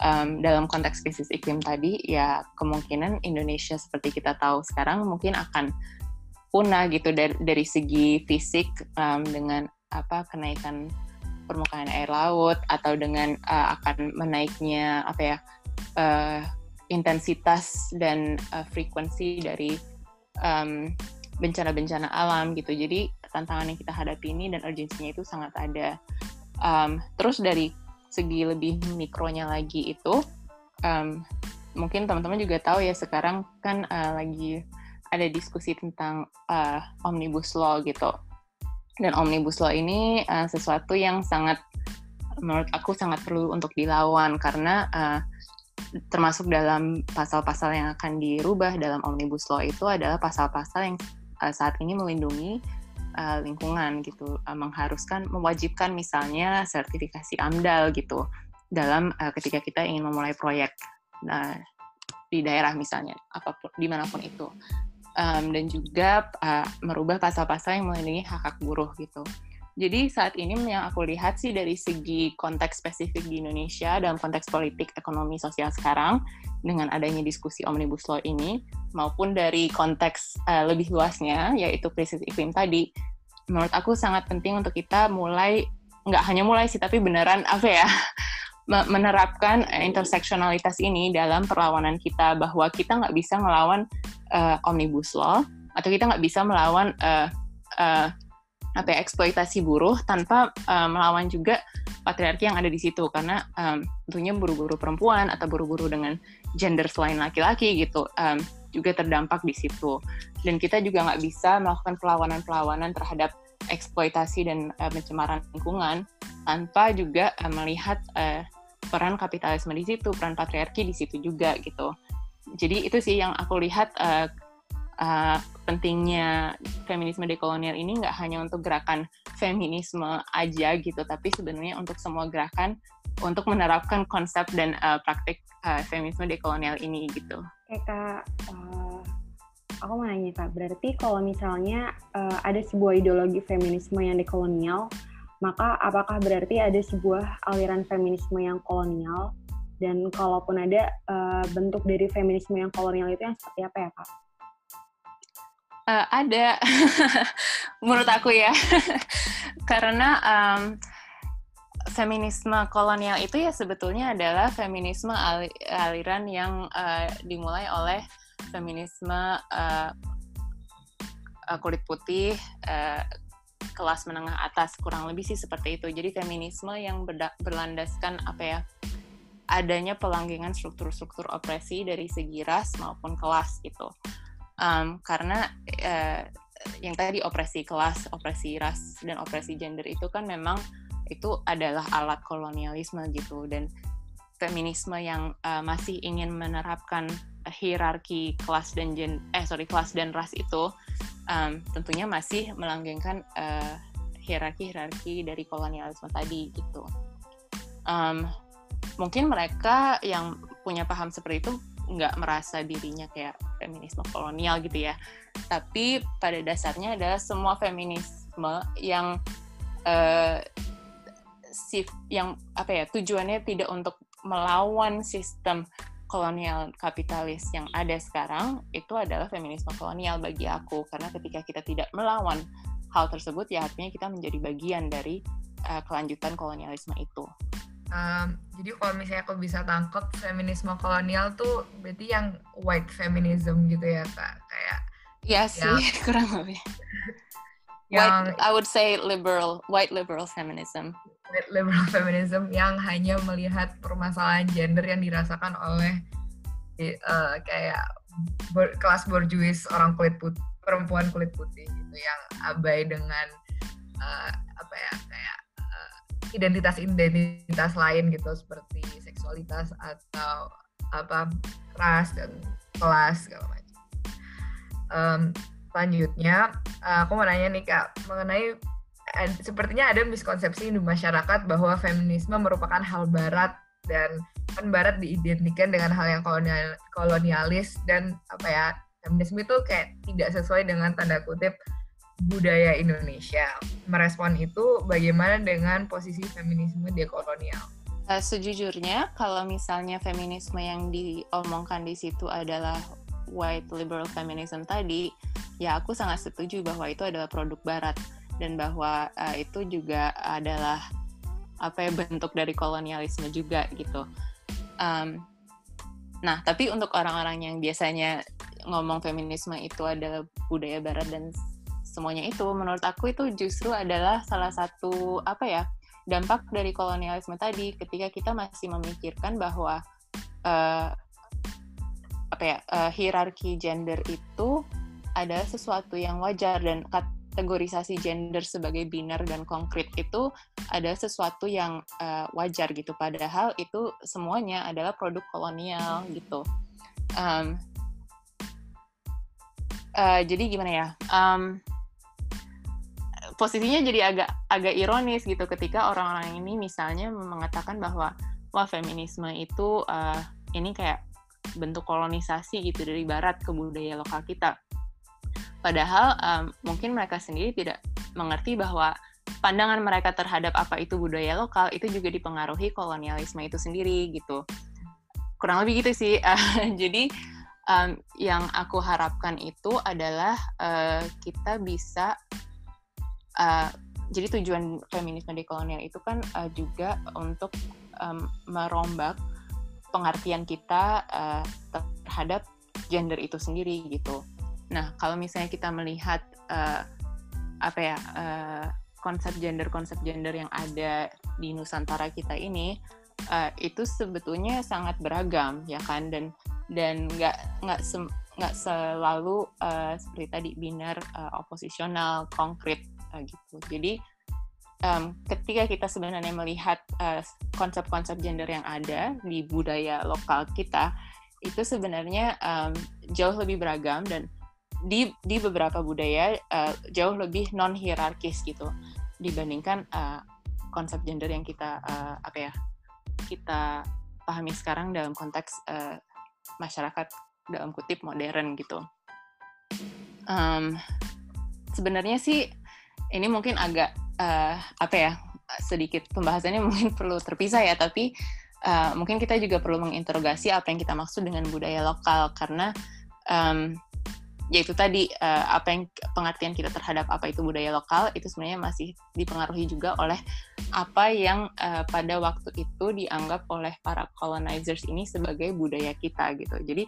um, dalam konteks krisis iklim tadi ya kemungkinan Indonesia seperti kita tahu sekarang mungkin akan punah gitu dari dari segi fisik um, dengan apa kenaikan permukaan air laut atau dengan uh, akan menaiknya apa ya uh, intensitas dan uh, frekuensi dari um, bencana-bencana alam gitu. Jadi tantangan yang kita hadapi ini dan urgensinya itu sangat ada. Um, terus dari segi lebih mikronya lagi itu, um, mungkin teman-teman juga tahu ya sekarang kan uh, lagi ada diskusi tentang uh, omnibus law gitu. Dan omnibus law ini uh, sesuatu yang sangat menurut aku sangat perlu untuk dilawan karena uh, termasuk dalam pasal-pasal yang akan dirubah dalam omnibus law itu adalah pasal-pasal yang uh, saat ini melindungi uh, lingkungan gitu, uh, mengharuskan, mewajibkan misalnya sertifikasi AMDAL gitu dalam uh, ketika kita ingin memulai proyek nah, di daerah misalnya, apa pun di mana pun itu. um, dan juga uh, merubah pasal-pasal yang melindungi hak hak buruh gitu. Jadi saat ini yang aku lihat sih dari segi konteks spesifik di Indonesia dalam konteks politik, ekonomi, sosial sekarang dengan adanya diskusi Omnibus Law ini maupun dari konteks uh, lebih luasnya yaitu krisis iklim tadi menurut aku sangat penting untuk kita mulai nggak hanya mulai sih tapi beneran apa ya *laughs* menerapkan interseksionalitas ini dalam perlawanan kita bahwa kita nggak bisa melawan uh, omnibus law atau kita nggak bisa melawan uh, uh, apa ya, eksploitasi buruh tanpa uh, melawan juga patriarki yang ada di situ. Karena um, tentunya buru-buru perempuan atau buru-buru dengan gender selain laki-laki gitu um, juga terdampak di situ. Dan kita juga nggak bisa melakukan perlawanan-perlawanan terhadap eksploitasi dan uh, pencemaran lingkungan tanpa juga uh, melihat uh, peran kapitalisme di situ peran patriarki di situ juga gitu. Jadi itu sih yang aku lihat uh, uh, pentingnya feminisme dekolonial ini nggak hanya untuk gerakan feminisme aja gitu, tapi sebenarnya untuk semua gerakan untuk menerapkan konsep dan uh, praktik uh, feminisme dekolonial ini gitu. Oke kak, uh, aku mau nanya kak, berarti kalau misalnya uh, ada sebuah ideologi feminisme yang dekolonial, maka apakah berarti ada sebuah aliran feminisme yang kolonial? Dan kalaupun ada uh, bentuk dari feminisme yang kolonial itu yang seperti apa ya kak? Uh, ada, *laughs* menurut aku ya, *laughs* karena um, feminisme kolonial itu ya sebetulnya adalah feminisme al aliran yang uh, dimulai oleh feminisme uh, kulit putih uh, kelas menengah atas kurang lebih sih seperti itu. Jadi feminisme yang berlandaskan apa ya adanya pelanggengan struktur-struktur opresi dari segi ras maupun kelas gitu um, karena uh, yang tadi opresi kelas, opresi ras dan opresi gender itu kan memang itu adalah alat kolonialisme gitu. Dan feminisme yang uh, masih ingin menerapkan hierarki kelas dan gen eh sorry kelas dan ras itu um, tentunya masih melanggengkan uh, hierarki hierarki dari kolonialisme tadi gitu. Um, mungkin mereka yang punya paham seperti itu nggak merasa dirinya kayak feminisme kolonial gitu ya. Tapi pada dasarnya adalah semua feminisme yang uh, sif yang apa ya tujuannya tidak untuk melawan sistem kolonial kapitalis yang ada sekarang itu adalah feminisme kolonial bagi aku karena ketika kita tidak melawan hal tersebut ya artinya kita menjadi bagian dari uh, kelanjutan kolonialisme itu um, jadi kalau misalnya aku bisa tangkap feminisme kolonial tuh berarti yang white feminism gitu ya kak. Kayak Iya sih *laughs* kurang lebih. *laughs* Yang white, I would say liberal white liberal feminism. White liberal *laughs* feminism yang hanya melihat permasalahan gender yang dirasakan oleh uh, kayak ber, kelas borjuis orang kulit putih perempuan kulit putih gitu yang abai dengan uh, apa ya kayak identitas-identitas lain gitu seperti seksualitas atau apa ras dan kelas segala macam. Um, selanjutnya aku mau nanya nih kak mengenai sepertinya ada miskonsepsi di masyarakat bahwa feminisme merupakan hal barat dan kan barat diidentikan dengan hal yang kolonial, kolonialis dan apa ya feminisme itu kayak tidak sesuai dengan tanda kutip budaya Indonesia. Merespon itu bagaimana dengan posisi feminisme dekolonial? Uh, sejujurnya, kalau misalnya feminisme yang diomongkan di situ adalah white liberal feminism tadi, ya aku sangat setuju bahwa itu adalah produk Barat dan bahwa uh, itu juga adalah apa ya bentuk dari kolonialisme juga gitu. Um, nah, tapi untuk orang-orang yang biasanya ngomong feminisme itu adalah budaya Barat dan semuanya itu. Menurut aku itu justru adalah salah satu apa ya dampak dari kolonialisme tadi ketika kita masih memikirkan bahwa uh, apa ya uh, hierarki gender itu adalah sesuatu yang wajar dan kategorisasi gender sebagai biner dan konkret itu ada sesuatu yang uh, wajar gitu. Padahal itu semuanya adalah produk kolonial gitu. Um, uh, jadi gimana ya? Um, posisinya jadi agak agak ironis gitu ketika orang-orang ini misalnya mengatakan bahwa wah feminisme itu uh, ini kayak bentuk kolonisasi gitu dari barat ke budaya lokal kita. Padahal um, mungkin mereka sendiri tidak mengerti bahwa pandangan mereka terhadap apa itu budaya lokal itu juga dipengaruhi kolonialisme itu sendiri gitu. Kurang lebih gitu sih. *laughs* jadi um, yang aku harapkan itu adalah uh, kita bisa uh, jadi tujuan feminisme dekolonial itu kan uh, juga untuk um, merombak pengertian kita uh, terhadap gender itu sendiri gitu. Nah, kalau misalnya kita melihat uh, apa ya uh, konsep gender konsep gender yang ada di Nusantara kita ini uh, itu sebetulnya sangat beragam ya kan dan dan nggak nggak nggak selalu uh, seperti tadi biner uh, oposisional konkret gitu. Jadi um, ketika kita sebenarnya melihat konsep-konsep uh, gender yang ada di budaya lokal kita, itu sebenarnya um, jauh lebih beragam dan di di beberapa budaya uh, jauh lebih non hierarkis gitu dibandingkan uh, konsep gender yang kita uh, apa ya kita pahami sekarang dalam konteks uh, masyarakat dalam kutip modern gitu. Um, Sebenarnya sih ini mungkin agak uh, apa ya sedikit pembahasannya *laughs* mungkin perlu terpisah ya tapi uh, mungkin kita juga perlu menginterogasi apa yang kita maksud dengan budaya lokal karena um, yaitu tadi uh, apa yang pengertian kita terhadap apa itu budaya lokal itu sebenarnya masih dipengaruhi juga oleh apa yang uh, pada waktu itu dianggap oleh para colonizers ini sebagai budaya kita gitu. Jadi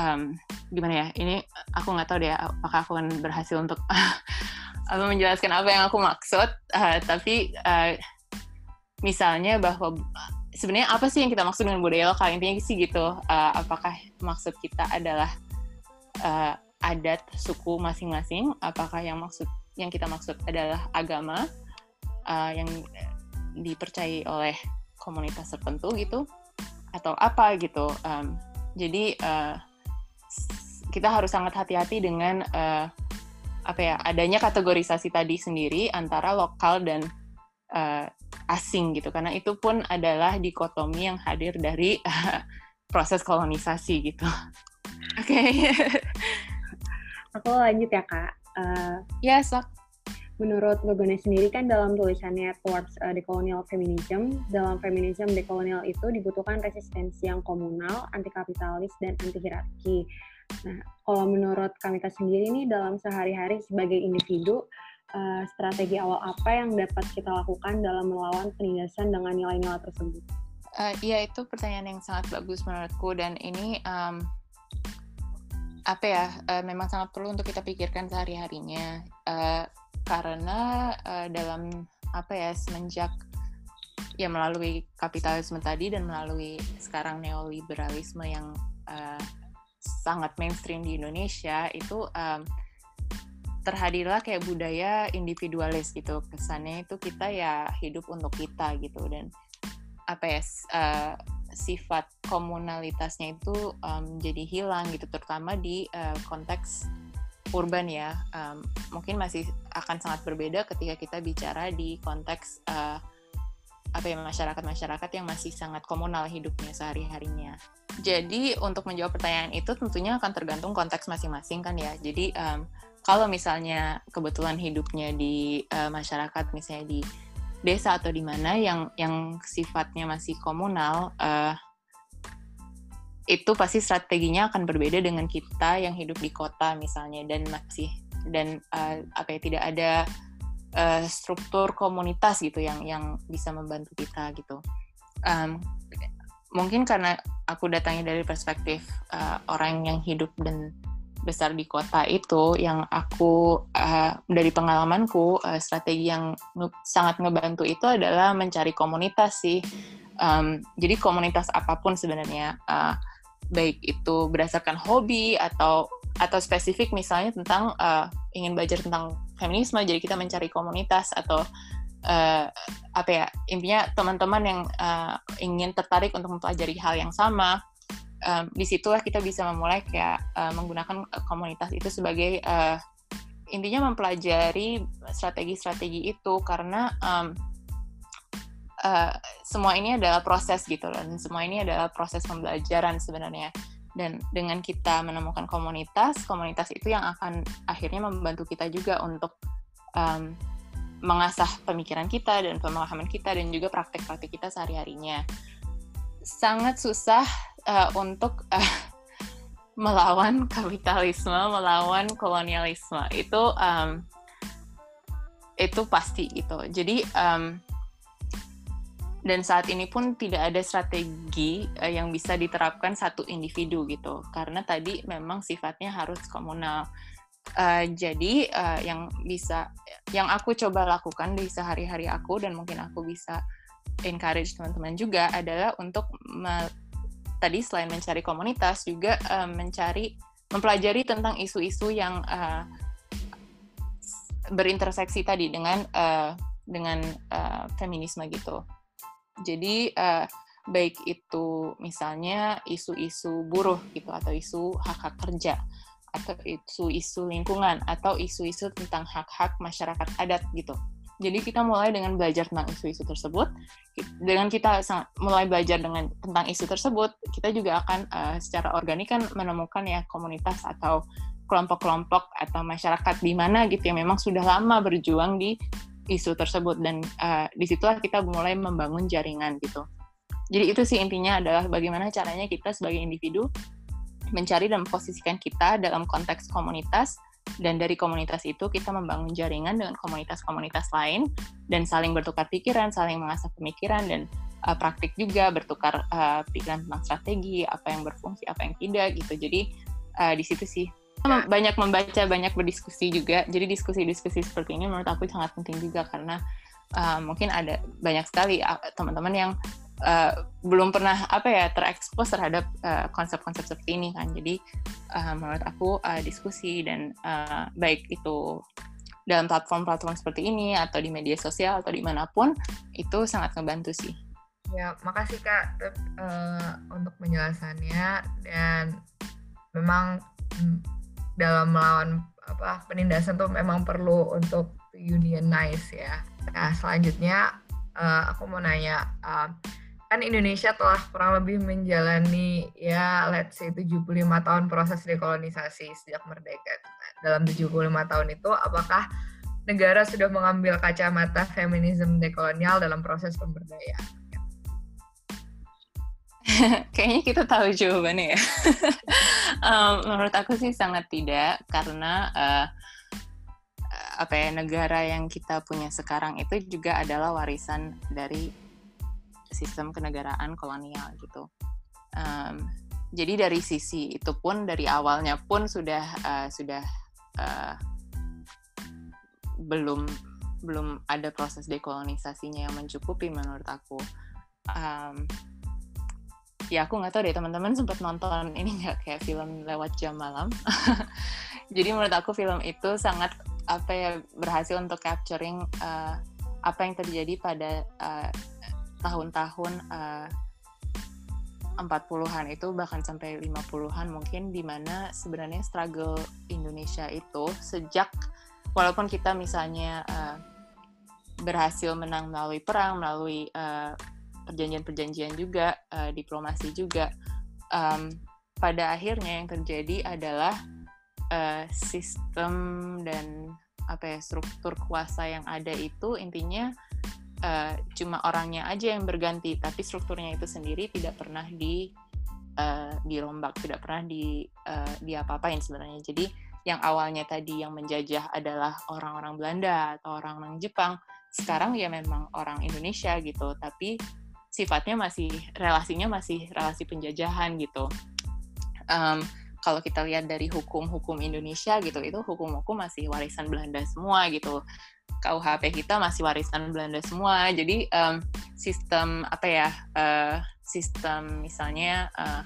um, gimana ya ini aku nggak tahu deh apakah aku akan berhasil untuk *laughs* apa menjelaskan apa yang aku maksud uh, tapi uh, misalnya bahwa sebenarnya apa sih yang kita maksud dengan budaya lokal? Intinya sih gitu uh, apakah maksud kita adalah uh, adat suku masing-masing? Apakah yang maksud yang kita maksud adalah agama uh, yang dipercayai oleh komunitas tertentu gitu? Atau apa gitu um, jadi uh, kita harus sangat hati-hati dengan uh, apa ya adanya kategorisasi tadi sendiri antara lokal dan uh, asing gitu karena itu pun adalah dikotomi yang hadir dari uh, *laughs* proses kolonisasi gitu. Oke. Okay. Aku lanjut ya kak. Uh, ya yes, sok. Menurut Logone sendiri kan dalam tulisannya Towards uh, Decolonial Feminism, dalam feminism dekolonial itu dibutuhkan resistensi yang komunal, anti kapitalis dan anti hierarki. Nah, kalau menurut Kamita sendiri nih dalam sehari-hari sebagai individu, uh, strategi awal apa yang dapat kita lakukan dalam melawan penindasan dengan nilai-nilai tersebut? Uh, ya itu pertanyaan yang sangat bagus menurutku dan ini um, apa ya uh, memang sangat perlu untuk kita pikirkan sehari harinya uh, karena uh, dalam apa ya semenjak ya melalui kapitalisme tadi dan melalui sekarang neoliberalisme yang uh, sangat mainstream di Indonesia itu um, terhadirlah kayak budaya individualis gitu. Kesannya itu kita ya hidup untuk kita gitu. Dan apa ya uh, sifat komunalitasnya itu um, jadi hilang gitu. Terutama di uh, konteks urban ya. Um, mungkin masih akan sangat berbeda ketika kita bicara di konteks uh, apa ya masyarakat-masyarakat yang masih sangat komunal hidupnya sehari-harinya. Jadi untuk menjawab pertanyaan itu tentunya akan tergantung konteks masing-masing kan ya. Jadi um, kalau misalnya kebetulan hidupnya di uh, masyarakat misalnya di desa atau di mana yang yang sifatnya masih komunal uh, itu pasti strateginya akan berbeda dengan kita yang hidup di kota misalnya dan masih dan uh, apa ya tidak ada uh, struktur komunitas gitu yang yang bisa membantu kita gitu. Um, mungkin karena aku datangnya dari perspektif uh, orang yang hidup dan besar di kota itu yang aku uh, dari pengalamanku uh, strategi yang nge sangat ngebantu itu adalah mencari komunitas sih. Um, jadi komunitas apa pun sebenarnya uh, baik itu berdasarkan hobi atau atau spesifik misalnya tentang uh, ingin belajar tentang feminisme jadi kita mencari komunitas atau uh, apa ya intinya teman-teman yang uh, ingin tertarik untuk mempelajari hal yang sama um, di situlah kita bisa memulai kayak uh, menggunakan komunitas itu sebagai uh, intinya mempelajari strategi-strategi itu karena um, uh, semua ini adalah proses gitu dan semua ini adalah proses pembelajaran sebenarnya dan dengan kita menemukan komunitas komunitas itu yang akan akhirnya membantu kita juga untuk um, mengasah pemikiran kita dan pemahaman kita dan juga praktek-praktek kita sehari-harinya. Sangat susah uh, untuk uh, *laughs* melawan kapitalisme melawan kolonialisme. Itu um, itu pasti gitu. Jadi um, dan saat ini pun tidak ada strategi uh, yang bisa diterapkan satu individu gitu. Karena tadi memang sifatnya harus komunal. Uh, jadi uh, yang bisa yang aku coba lakukan di sehari-hari aku dan mungkin aku bisa encourage teman-teman juga adalah untuk tadi selain mencari komunitas juga uh, mencari mempelajari tentang isu-isu yang uh, berinterseksi tadi dengan uh, dengan uh, feminisme gitu jadi uh, baik itu misalnya isu-isu buruh gitu atau isu hak-hak kerja atau isu-isu lingkungan atau isu-isu tentang hak-hak masyarakat adat gitu. Jadi kita mulai dengan belajar tentang isu-isu tersebut. Dengan kita mulai belajar dengan tentang isu tersebut, kita juga akan uh, secara organik kan menemukan ya komunitas atau kelompok-kelompok atau masyarakat di mana gitu yang memang sudah lama berjuang di isu tersebut dan uh, di situlah kita mulai membangun jaringan gitu. Jadi itu sih intinya adalah bagaimana caranya kita sebagai individu mencari dan memposisikan kita dalam konteks komunitas dan dari komunitas itu kita membangun jaringan dengan komunitas-komunitas lain dan saling bertukar pikiran, saling mengasah pemikiran dan uh, praktik juga bertukar uh, pikiran tentang strategi, apa yang berfungsi, apa yang tidak gitu. Jadi uh, di situ sih banyak membaca, banyak berdiskusi juga. Jadi diskusi-diskusi seperti ini menurut aku sangat penting juga karena uh, mungkin ada banyak sekali uh, teman-teman yang uh, belum pernah apa ya terekspos terhadap konsep-konsep uh, seperti ini kan. Jadi uh, menurut aku uh, diskusi dan uh, baik itu dalam platform-platform seperti ini atau di media sosial atau di mana pun itu sangat ngebantu sih. Ya, makasih kak uh, untuk penjelasannya dan memang dalam melawan apa penindasan tuh memang perlu untuk unionize ya. Nah selanjutnya uh, aku mau nanya, uh, kan Indonesia telah kurang lebih menjalani ya let's say 75 tahun proses dekolonisasi sejak merdeka. Nah, dalam 75 tahun itu apakah negara sudah mengambil kacamata feminisme dekolonial dalam proses pemberdayaan? *laughs* Kayaknya kita tahu jawabannya ya. *laughs* um, menurut aku sih sangat tidak karena uh, apa ya negara yang kita punya sekarang itu juga adalah warisan dari sistem kenegaraan kolonial gitu. Um, jadi dari sisi itu pun dari awalnya pun sudah uh, sudah uh, belum belum ada proses dekolonisasinya yang mencukupi menurut aku. Um, ya aku nggak tahu deh teman-teman sempat nonton ini nggak? Kayak film lewat jam malam. *laughs* Jadi menurut aku film itu sangat apa ya berhasil untuk capturing uh, apa yang terjadi pada uh, tahun-tahun uh, 40-an itu bahkan sampai 50-an mungkin di mana sebenarnya struggle Indonesia itu sejak walaupun kita misalnya uh, berhasil menang melalui perang melalui uh, perjanjian-perjanjian juga, uh, diplomasi juga. Um, pada akhirnya yang terjadi adalah uh, sistem dan apa ya struktur kuasa yang ada itu intinya uh, cuma orangnya aja yang berganti, tapi strukturnya itu sendiri tidak pernah di uh, dirombak, tidak pernah di uh, diapa-apain sebenarnya. Jadi yang awalnya tadi yang menjajah adalah orang-orang Belanda atau orang-orang Jepang, sekarang ya memang orang Indonesia gitu, tapi sifatnya masih relasinya masih relasi penjajahan gitu. Um, kalau kita lihat dari hukum-hukum Indonesia gitu, itu hukum-hukum masih warisan Belanda semua gitu. KUHP kita masih warisan Belanda semua. Jadi um, sistem apa ya? Uh, sistem misalnya uh,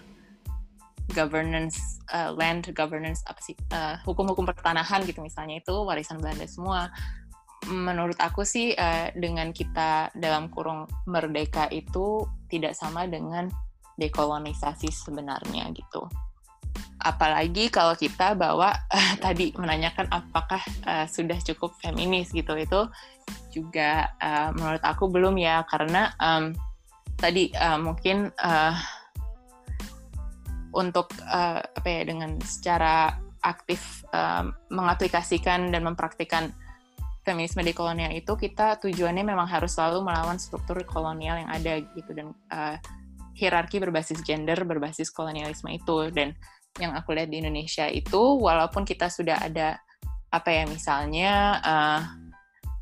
governance uh, land governance apa sih uh, hukum-hukum pertanahan gitu misalnya itu warisan Belanda semua menurut aku sih uh, dengan kita dalam kurung merdeka itu tidak sama dengan dekolonisasi sebenarnya gitu. Apalagi kalau kita bawa uh, *laughs* tadi menanyakan apakah uh, sudah cukup feminis gitu itu juga uh, menurut aku belum ya karena um, tadi uh, mungkin uh, untuk uh, apa ya dengan secara aktif um, mengaplikasikan dan mempraktikkan feminisme di kolonial itu kita tujuannya memang harus selalu melawan struktur kolonial yang ada gitu dan uh, hierarki berbasis gender berbasis kolonialisme itu. Dan yang aku lihat di Indonesia itu walaupun kita sudah ada apa ya misalnya uh,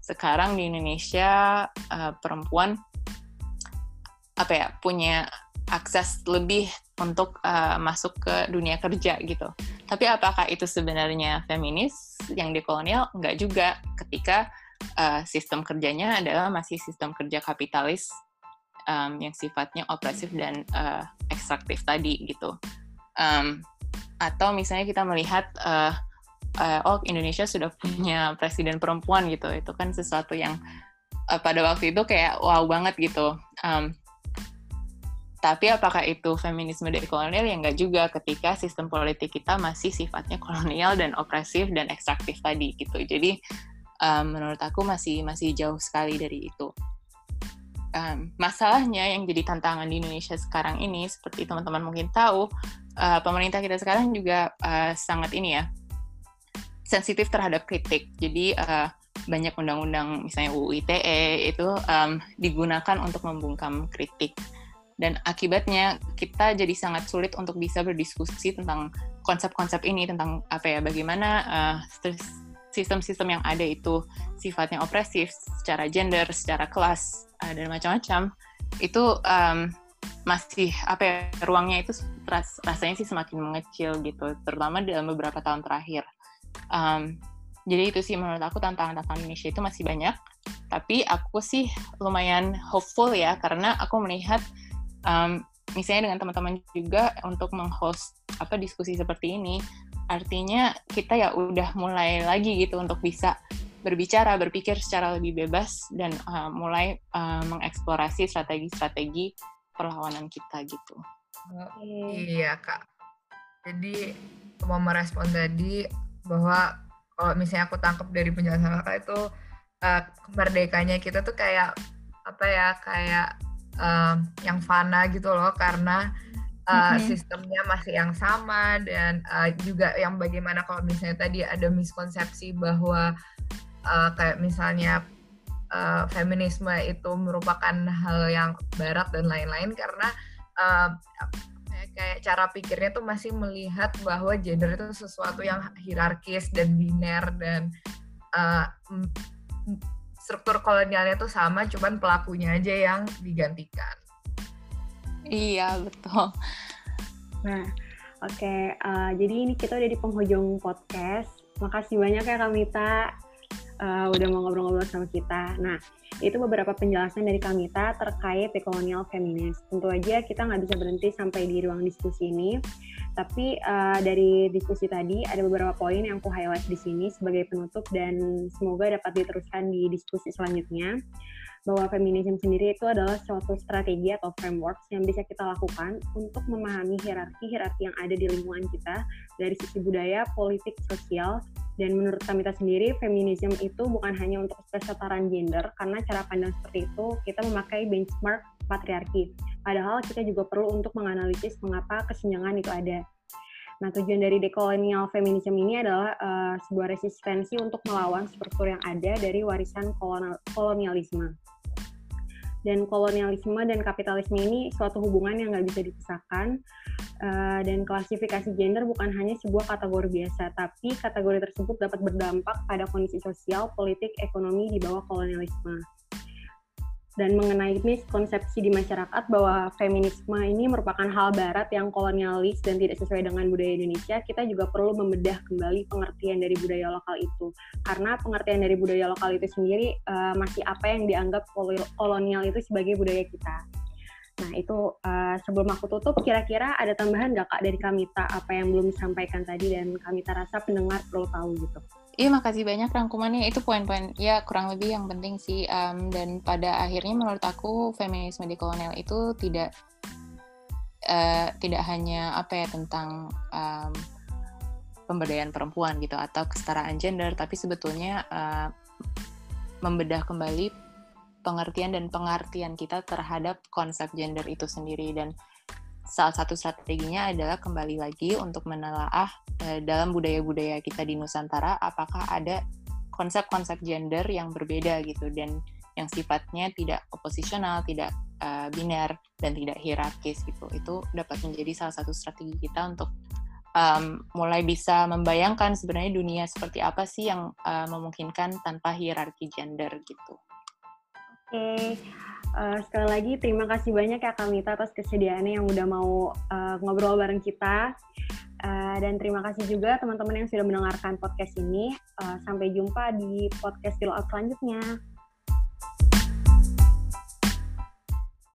sekarang di Indonesia uh, perempuan apa ya punya akses lebih untuk uh, masuk ke dunia kerja gitu. Tapi apakah itu sebenarnya feminis yang di kolonial? Enggak juga, ketika uh, sistem kerjanya adalah masih sistem kerja kapitalis um, yang sifatnya opresif dan uh, ekstraktif tadi gitu. Um, atau misalnya kita melihat uh, uh, oh Indonesia sudah punya presiden perempuan gitu itu kan sesuatu yang pada waktu itu kayak wow banget gitu um, tapi apakah itu feminisme dari kolonial ya enggak juga ketika sistem politik kita masih sifatnya kolonial dan opresif dan ekstraktif tadi gitu jadi um, menurut aku masih masih jauh sekali dari itu um, masalahnya yang jadi tantangan di Indonesia sekarang ini seperti teman-teman mungkin tahu uh, pemerintah kita sekarang juga uh, sangat ini ya sensitif terhadap kritik. Jadi uh, banyak undang-undang misalnya UU ITE itu um, digunakan untuk membungkam kritik. Dan akibatnya kita jadi sangat sulit untuk bisa berdiskusi tentang konsep-konsep ini tentang apa ya bagaimana uh, sistem-sistem yang ada itu sifatnya opresif secara gender, secara kelas uh, dan macam-macam itu um, masih apa ya ruangnya itu ras, rasanya sih semakin mengecil gitu terutama dalam beberapa tahun terakhir Um, jadi itu sih menurut aku tantangan-tantangan Indonesia itu masih banyak. Tapi aku sih lumayan hopeful ya karena aku melihat um, misalnya dengan teman-teman juga untuk menghost apa diskusi seperti ini artinya kita ya udah mulai lagi gitu untuk bisa berbicara berpikir secara lebih bebas dan uh, mulai uh, mengeksplorasi strategi-strategi perlawanan kita gitu. Oh, iya kak. Jadi mau merespon tadi bahwa kalau misalnya aku tangkap dari penjelasan kakak itu uh, kemerdekanya kita tuh kayak apa ya kayak uh, yang fana gitu loh karena uh, mm-hmm. sistemnya masih yang sama dan uh, juga yang bagaimana kalau misalnya tadi ada miskonsepsi bahwa uh, kayak misalnya uh, feminisme itu merupakan hal yang barat dan lain-lain karena uh, kayak cara pikirnya tuh masih melihat bahwa gender itu sesuatu yang hierarkis dan biner dan uh, struktur kolonialnya tuh sama, cuman pelakunya aja yang digantikan. Iya betul. Nah, oke, okay, uh, eh, jadi ini kita udah di penghujung podcast. Makasih banyak ya Kamita uh, udah mau ngobrol-ngobrol sama kita. Nah, itu beberapa penjelasan dari Kamita terkait dekolonial feminis. Tentu aja kita nggak bisa berhenti sampai di ruang diskusi ini, tapi uh, dari diskusi tadi ada beberapa poin yang aku highlight di sini sebagai penutup dan semoga dapat diteruskan di diskusi selanjutnya bahwa feminisme sendiri itu adalah suatu strategi atau framework yang bisa kita lakukan untuk memahami hierarki-hierarki yang ada di lingkungan kita dari sisi budaya, politik, sosial, dan menurut Kamita sendiri, feminisme itu bukan hanya untuk kesetaraan gender, karena cara pandang seperti itu kita memakai benchmark patriarki. Padahal kita juga perlu untuk menganalisis mengapa kesenjangan itu ada. Nah, tujuan dari dekolonial feminisme ini adalah uh, sebuah resistensi untuk melawan struktur yang ada dari warisan kolonialisme dan kolonialisme dan kapitalisme ini suatu hubungan yang nggak bisa dipisahkan. Uh, dan klasifikasi gender bukan hanya sebuah kategori biasa tapi kategori tersebut dapat berdampak pada kondisi sosial, politik, ekonomi di bawah kolonialisme dan mengenai miskonsepsi di masyarakat bahwa feminisme ini merupakan hal barat yang kolonialis dan tidak sesuai dengan budaya Indonesia, kita juga perlu membedah kembali pengertian dari budaya lokal itu. Karena pengertian dari budaya lokal itu sendiri uh, masih apa yang dianggap kolonial itu sebagai budaya kita. Nah itu uh, sebelum aku tutup, kira-kira ada tambahan nggak kak dari Kamita apa yang belum disampaikan tadi dan Kamita rasa pendengar perlu tahu gitu? Iya, makasih banyak rangkumannya. Itu poin-poin ya kurang lebih yang penting sih. Um, dan pada akhirnya menurut aku feminisme di kolonial itu tidak uh, tidak hanya apa ya tentang um, pemberdayaan perempuan gitu atau kesetaraan gender, tapi sebetulnya uh, membedah kembali pengertian dan pengertian kita terhadap konsep gender itu sendiri dan salah satu strateginya adalah kembali lagi untuk menelaah uh, dalam budaya-budaya kita di Nusantara apakah ada konsep-konsep gender yang berbeda gitu dan yang sifatnya tidak oposisional, tidak uh, biner dan tidak hierarkis gitu. Itu dapat menjadi salah satu strategi kita untuk um, mulai bisa membayangkan sebenarnya dunia seperti apa sih yang uh, memungkinkan tanpa hierarki gender gitu. Oke, okay. Uh, sekali lagi terima kasih banyak ya Kamita atas kesediaannya yang udah mau uh, ngobrol bareng kita. Uh, dan terima kasih juga teman-teman yang sudah mendengarkan podcast ini. Uh, sampai jumpa di podcast Fill Out selanjutnya.